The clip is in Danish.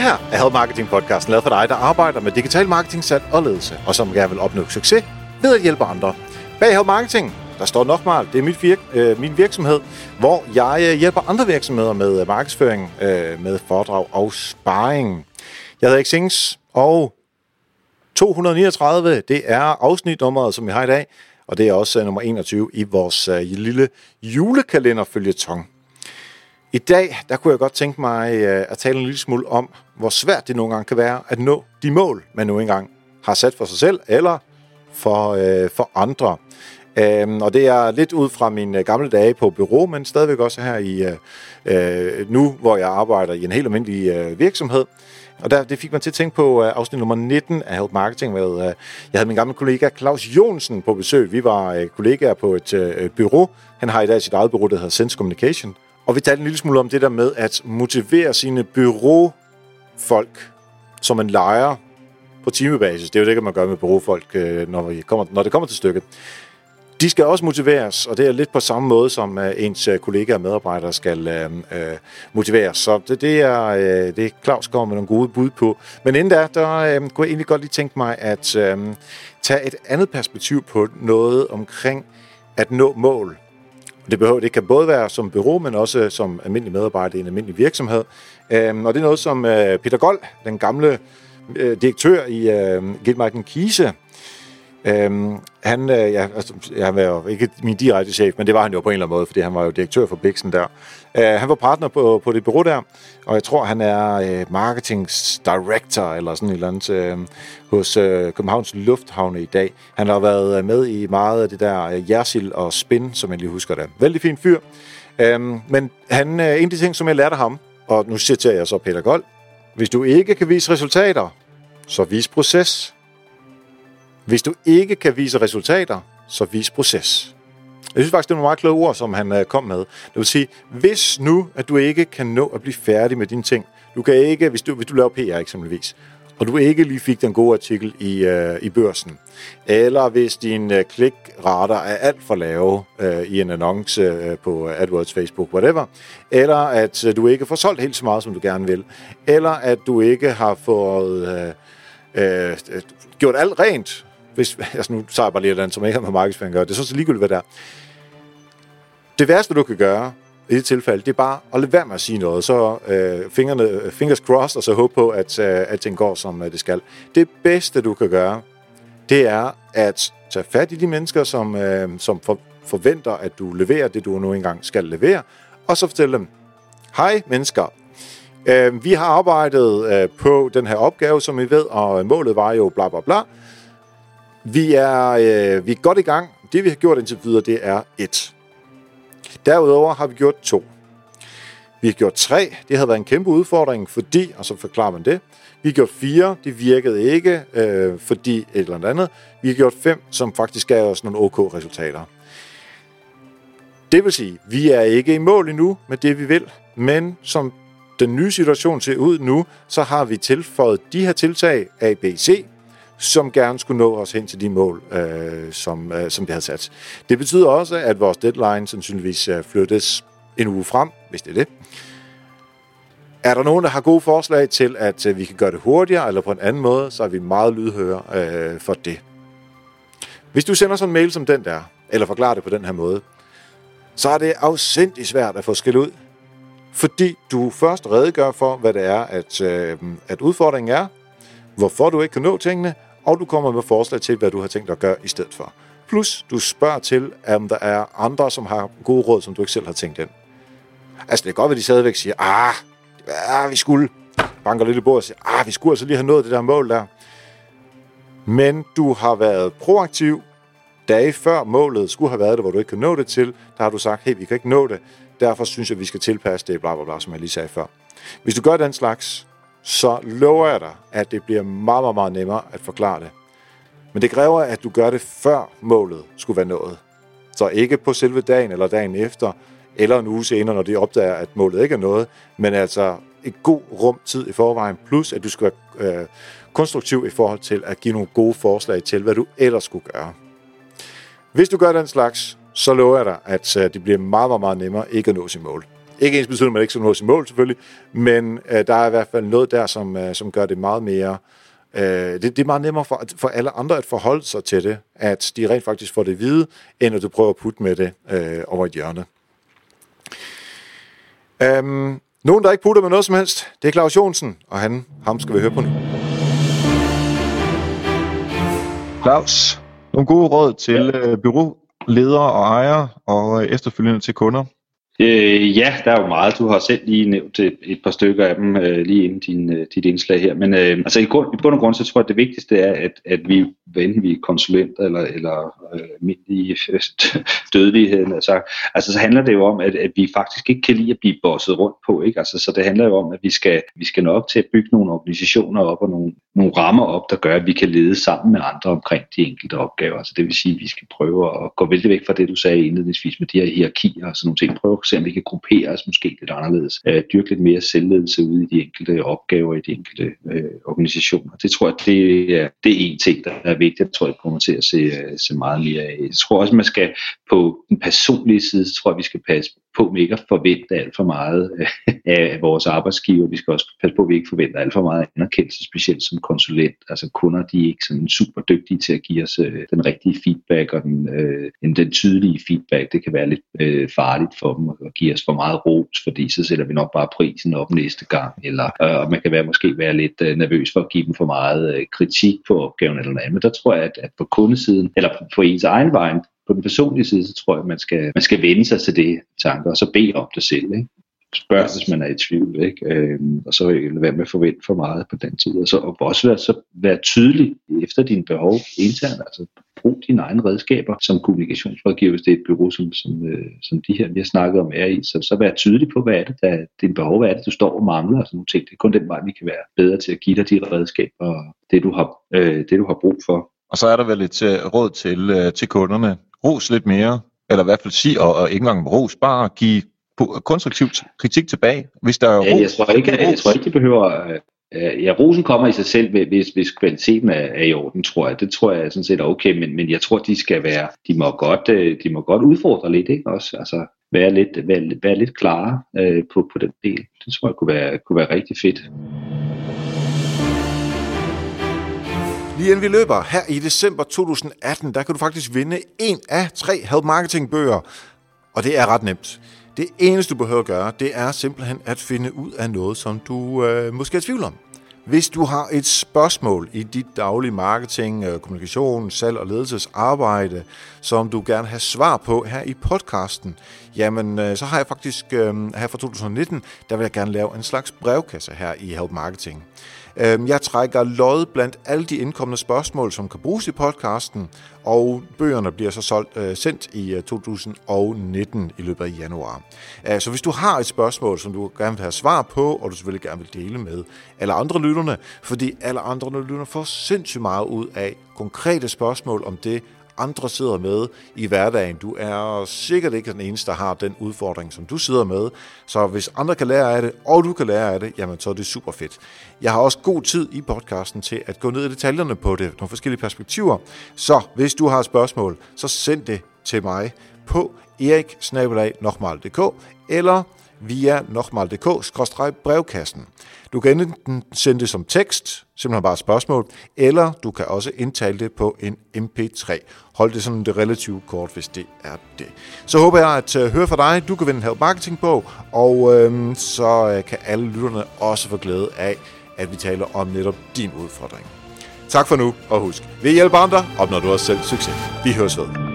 Det her er Help Marketing podcasten, lavet for dig, der arbejder med digital marketing, salg og ledelse, og som gerne vil opnå succes ved at hjælpe andre. Bag Help Marketing, der står nok meget. Det er mit virk, øh, min virksomhed, hvor jeg øh, hjælper andre virksomheder med øh, markedsføring, øh, med foredrag og sparring. Jeg hedder Xings, og 239, det er afsnitnummeret, som vi har i dag, og det er også øh, nummer 21 i vores øh, lille julekalenderfølgetong. I dag, der kunne jeg godt tænke mig øh, at tale en lille smule om, hvor svært det nogle gange kan være at nå de mål, man nu engang har sat for sig selv, eller for, øh, for andre. Øhm, og det er lidt ud fra mine øh, gamle dage på bureau, men stadigvæk også her i øh, øh, nu, hvor jeg arbejder i en helt almindelig øh, virksomhed. Og der, det fik mig til at tænke på uh, afsnit nummer 19 af Help Marketing med, uh, jeg havde min gamle kollega Claus Jonsen på besøg. Vi var uh, kollegaer på et uh, bureau. Han har i dag sit eget bureau, der hedder Sense Communication. Og vi talte en lille smule om det der med at motivere sine bureaufolk, som man leger på timebasis. Det er jo det, man gør med bureaufolk, øh, når, vi kommer, når det kommer til stykket. De skal også motiveres, og det er lidt på samme måde, som øh, ens øh, kollegaer og medarbejdere skal øh, motiveres. Så det, det er øh, det Claus kommer med nogle gode bud på. Men inden da, der øh, kunne jeg egentlig godt lige tænke mig at øh, tage et andet perspektiv på noget omkring at nå mål. Det, behøver, det kan både være som bureau, men også som almindelig medarbejder i en almindelig virksomhed. Øhm, og det er noget, som øh, Peter Gold, den gamle øh, direktør i øh, Gilmarken Kise, Øhm, han, øh, ja, altså, han var jo ikke min direkte chef, men det var han jo på en eller anden måde, fordi han var jo direktør for Bixen der. Øh, han var partner på, på det bureau der, og jeg tror, han er øh, marketings director eller sådan et eller andet øh, hos øh, Københavns Lufthavne i dag. Han har været øh, med i meget af det der øh, Jersil og Spin, som jeg lige husker det. Vældig fin fyr. Øhm, men han, øh, en af de ting, som jeg lærte ham, og nu citerer jeg så Peter Gold, hvis du ikke kan vise resultater, så vis proces. Hvis du ikke kan vise resultater, så vis proces. Jeg synes faktisk, det er nogle meget kloge ord, som han øh, kom med. Det vil sige, hvis nu, at du ikke kan nå at blive færdig med dine ting, du kan ikke, hvis du, hvis du laver PR eksempelvis, og du ikke lige fik den gode artikel i, øh, i børsen, eller hvis din øh, klikrater er alt for lave øh, i en annonce øh, på AdWords, Facebook, whatever, eller at øh, du ikke får solgt helt så meget, som du gerne vil, eller at du ikke har fået øh, øh, gjort alt rent, hvis, altså nu tager jeg bare lige den, som ikke har med markedsføring gør, det er så ligegyldigt, hvad det er. Det værste, du kan gøre i det tilfælde, det er bare at lade være med at sige noget, så øh, fingrene, øh, fingers crossed, og så håbe på, at øh, alting går, som øh, det skal. Det bedste, du kan gøre, det er at tage fat i de mennesker, som, øh, som for, forventer, at du leverer det, du nu engang skal levere, og så fortælle dem, hej mennesker, øh, vi har arbejdet øh, på den her opgave, som I ved, og målet var jo bla bla bla, vi er, øh, vi er godt i gang. Det, vi har gjort indtil videre, det er et. Derudover har vi gjort to. Vi har gjort tre. Det havde været en kæmpe udfordring, fordi, og så forklarer man det. Vi har gjort fire. Det virkede ikke, øh, fordi et eller andet. Vi har gjort fem, som faktisk gav os nogle OK resultater. Det vil sige, vi er ikke i mål endnu med det, vi vil, men som den nye situation ser ud nu, så har vi tilføjet de her tiltag A, B, C, som gerne skulle nå os hen til de mål, øh, som, øh, som vi havde sat. Det betyder også, at vores deadline sandsynligvis øh, flyttes en uge frem, hvis det er det. Er der nogen, der har gode forslag til, at øh, vi kan gøre det hurtigere eller på en anden måde, så er vi meget lydhøre øh, for det. Hvis du sender sådan en mail som den der, eller forklarer det på den her måde, så er det afsindig svært at få skilt ud, fordi du først redegør for, hvad det er, at, øh, at udfordringen er, hvorfor du ikke kan nå tingene, og du kommer med forslag til, hvad du har tænkt dig at gøre i stedet for. Plus, du spørger til, om der er andre, som har gode råd, som du ikke selv har tænkt ind. Altså, det er godt, at de stadigvæk siger, ah, ah vi skulle, banker lidt i bordet og siger, ah, vi skulle altså lige have nået det der mål der. Men du har været proaktiv, dage før målet skulle have været det, hvor du ikke kan nå det til, der har du sagt, hey, vi kan ikke nå det, derfor synes jeg, vi skal tilpasse det, bla bla bla, som jeg lige sagde før. Hvis du gør den slags, så lover jeg dig, at det bliver meget, meget, meget nemmere at forklare det. Men det kræver, at du gør det før målet skulle være nået. Så ikke på selve dagen eller dagen efter, eller en uge senere, når de opdager, at målet ikke er noget, men altså et god rum tid i forvejen, plus at du skal være øh, konstruktiv i forhold til at give nogle gode forslag til, hvad du ellers skulle gøre. Hvis du gør den slags, så lover jeg dig, at øh, det bliver meget, meget, meget nemmere ikke at nå sit mål. Ikke ens betyder, at man ikke skal nå sin mål selvfølgelig, men øh, der er i hvert fald noget der, som, øh, som gør det meget mere... Øh, det, det er meget nemmere for, for alle andre at forholde sig til det, at de rent faktisk får det at vide, end at du prøver at putte med det øh, over et hjørne. Um, nogen, der ikke putter med noget som helst, det er Claus Jonsen, og han, ham skal vi høre på nu. Claus, nogle gode råd til øh, byråledere og ejere, og øh, efterfølgende til kunder. Øh, ja, der er jo meget. Du har selv lige nævnt et, et par stykker af dem øh, lige inden din, øh, dit indslag her. Men øh, altså i, grund, i bund og grund, så tror jeg, at det vigtigste er, at, at vi, hvad enten vi er konsulenter eller, eller øh, almindelige øh, dødelighed, altså, altså så handler det jo om, at, at vi faktisk ikke kan lide at blive bosset rundt på. Ikke? Altså, så det handler jo om, at vi skal, vi skal nå op til at bygge nogle organisationer op og nogle, nogle rammer op, der gør, at vi kan lede sammen med andre omkring de enkelte opgaver. Altså det vil sige, at vi skal prøve at gå vældig væk fra det, du sagde indledningsvis med de her hierarkier og sådan nogle ting. Prøve at se, om vi kan gruppere os måske lidt anderledes. Øh, dyrke lidt mere selvledelse ude i de enkelte opgaver i de enkelte øh, organisationer. Det tror jeg, det er, det er en ting, der er vigtigt. Jeg tror, jeg kommer til at se, øh, se meget mere af. Øh, jeg tror også, man skal på den personlige side, så tror jeg, vi skal passe på med ikke at forvente alt for meget øh, af vores arbejdsgiver. Vi skal også passe på, at vi ikke forventer alt for meget anerkendelse, specielt som konsulent. Altså kunder, de er ikke sådan super dygtige til at give os øh, den rigtige feedback og den, øh, den tydelige feedback. Det kan være lidt øh, farligt for dem at give os for meget ros, fordi så sætter vi nok bare prisen op næste gang. Eller øh, man kan være, måske være lidt øh, nervøs for at give dem for meget øh, kritik på opgaven eller noget andet. Men der tror jeg, at, at på kundesiden, eller på ens egen vej, på den personlige side, så tror jeg, at man skal, man skal vende sig til det tanker, og så bede om det selv. Ikke? Spørg, hvis man er i tvivl, ikke? Øhm, og så øh, være med at forvente for meget på den tid. Og, så, og også være, så være tydelig efter dine behov internt, altså brug dine egne redskaber som kommunikationsrådgiver, hvis det er et bureau, som, som, øh, som de her, vi har snakket om, er i. Så, så vær tydelig på, hvad er det, der, din behov, hvad er det, du står og mangler, og sådan nogle ting. Det er kun den vej, vi kan være bedre til at give dig de redskaber, og det du har, øh, det, du har brug for. Og så er der vel et øh, råd til, øh, til kunderne ros lidt mere, eller i hvert fald sige, og, og ikke engang ros, bare give konstruktiv kritik tilbage, hvis der er ros. Ja, jeg, tror ikke, jeg, jeg tror ikke, det behøver... Øh, ja, rosen kommer i sig selv, hvis, hvis kvaliteten er, er i orden, tror jeg. Det tror jeg sådan set er okay, men, men jeg tror, de skal være, de må godt, øh, de må godt udfordre lidt, ikke også? Altså, være lidt, være, være lidt klare øh, på, på den del. Det tror jeg kunne være, kunne være rigtig fedt. Lige inden vi løber, her i december 2018, der kan du faktisk vinde en af tre Help Marketing bøger. Og det er ret nemt. Det eneste, du behøver at gøre, det er simpelthen at finde ud af noget, som du øh, måske er i tvivl om. Hvis du har et spørgsmål i dit daglige marketing, øh, kommunikation, salg og ledelsesarbejde, som du gerne har svar på her i podcasten, jamen øh, så har jeg faktisk øh, her fra 2019, der vil jeg gerne lave en slags brevkasse her i Help Marketing. Øhm, jeg trækker lod blandt alle de indkommende spørgsmål, som kan bruges i podcasten, og bøgerne bliver så solgt, sendt i 2019 i løbet af januar. Så hvis du har et spørgsmål, som du gerne vil have svar på, og du selvfølgelig gerne vil dele med alle andre lytterne, fordi alle andre lytterne får sindssygt meget ud af konkrete spørgsmål om det, andre sidder med i hverdagen. Du er sikkert ikke den eneste, der har den udfordring, som du sidder med. Så hvis andre kan lære af det, og du kan lære af det, jamen så er det super fedt. Jeg har også god tid i podcasten til at gå ned i detaljerne på det, nogle forskellige perspektiver. Så hvis du har et spørgsmål, så send det til mig på eriksnabelag.dk eller via nokmal.dk-brevkassen. Du kan enten sende det som tekst, simpelthen bare et spørgsmål, eller du kan også indtale det på en MP3. Hold det sådan det relativt kort, hvis det er det. Så håber jeg at øh, høre fra dig. Du kan vinde en Help Marketing på, og øhm, så øh, kan alle lytterne også få glæde af, at vi taler om netop din udfordring. Tak for nu, og husk, vi hjælper andre, opnår du også selv succes. Vi høres ved.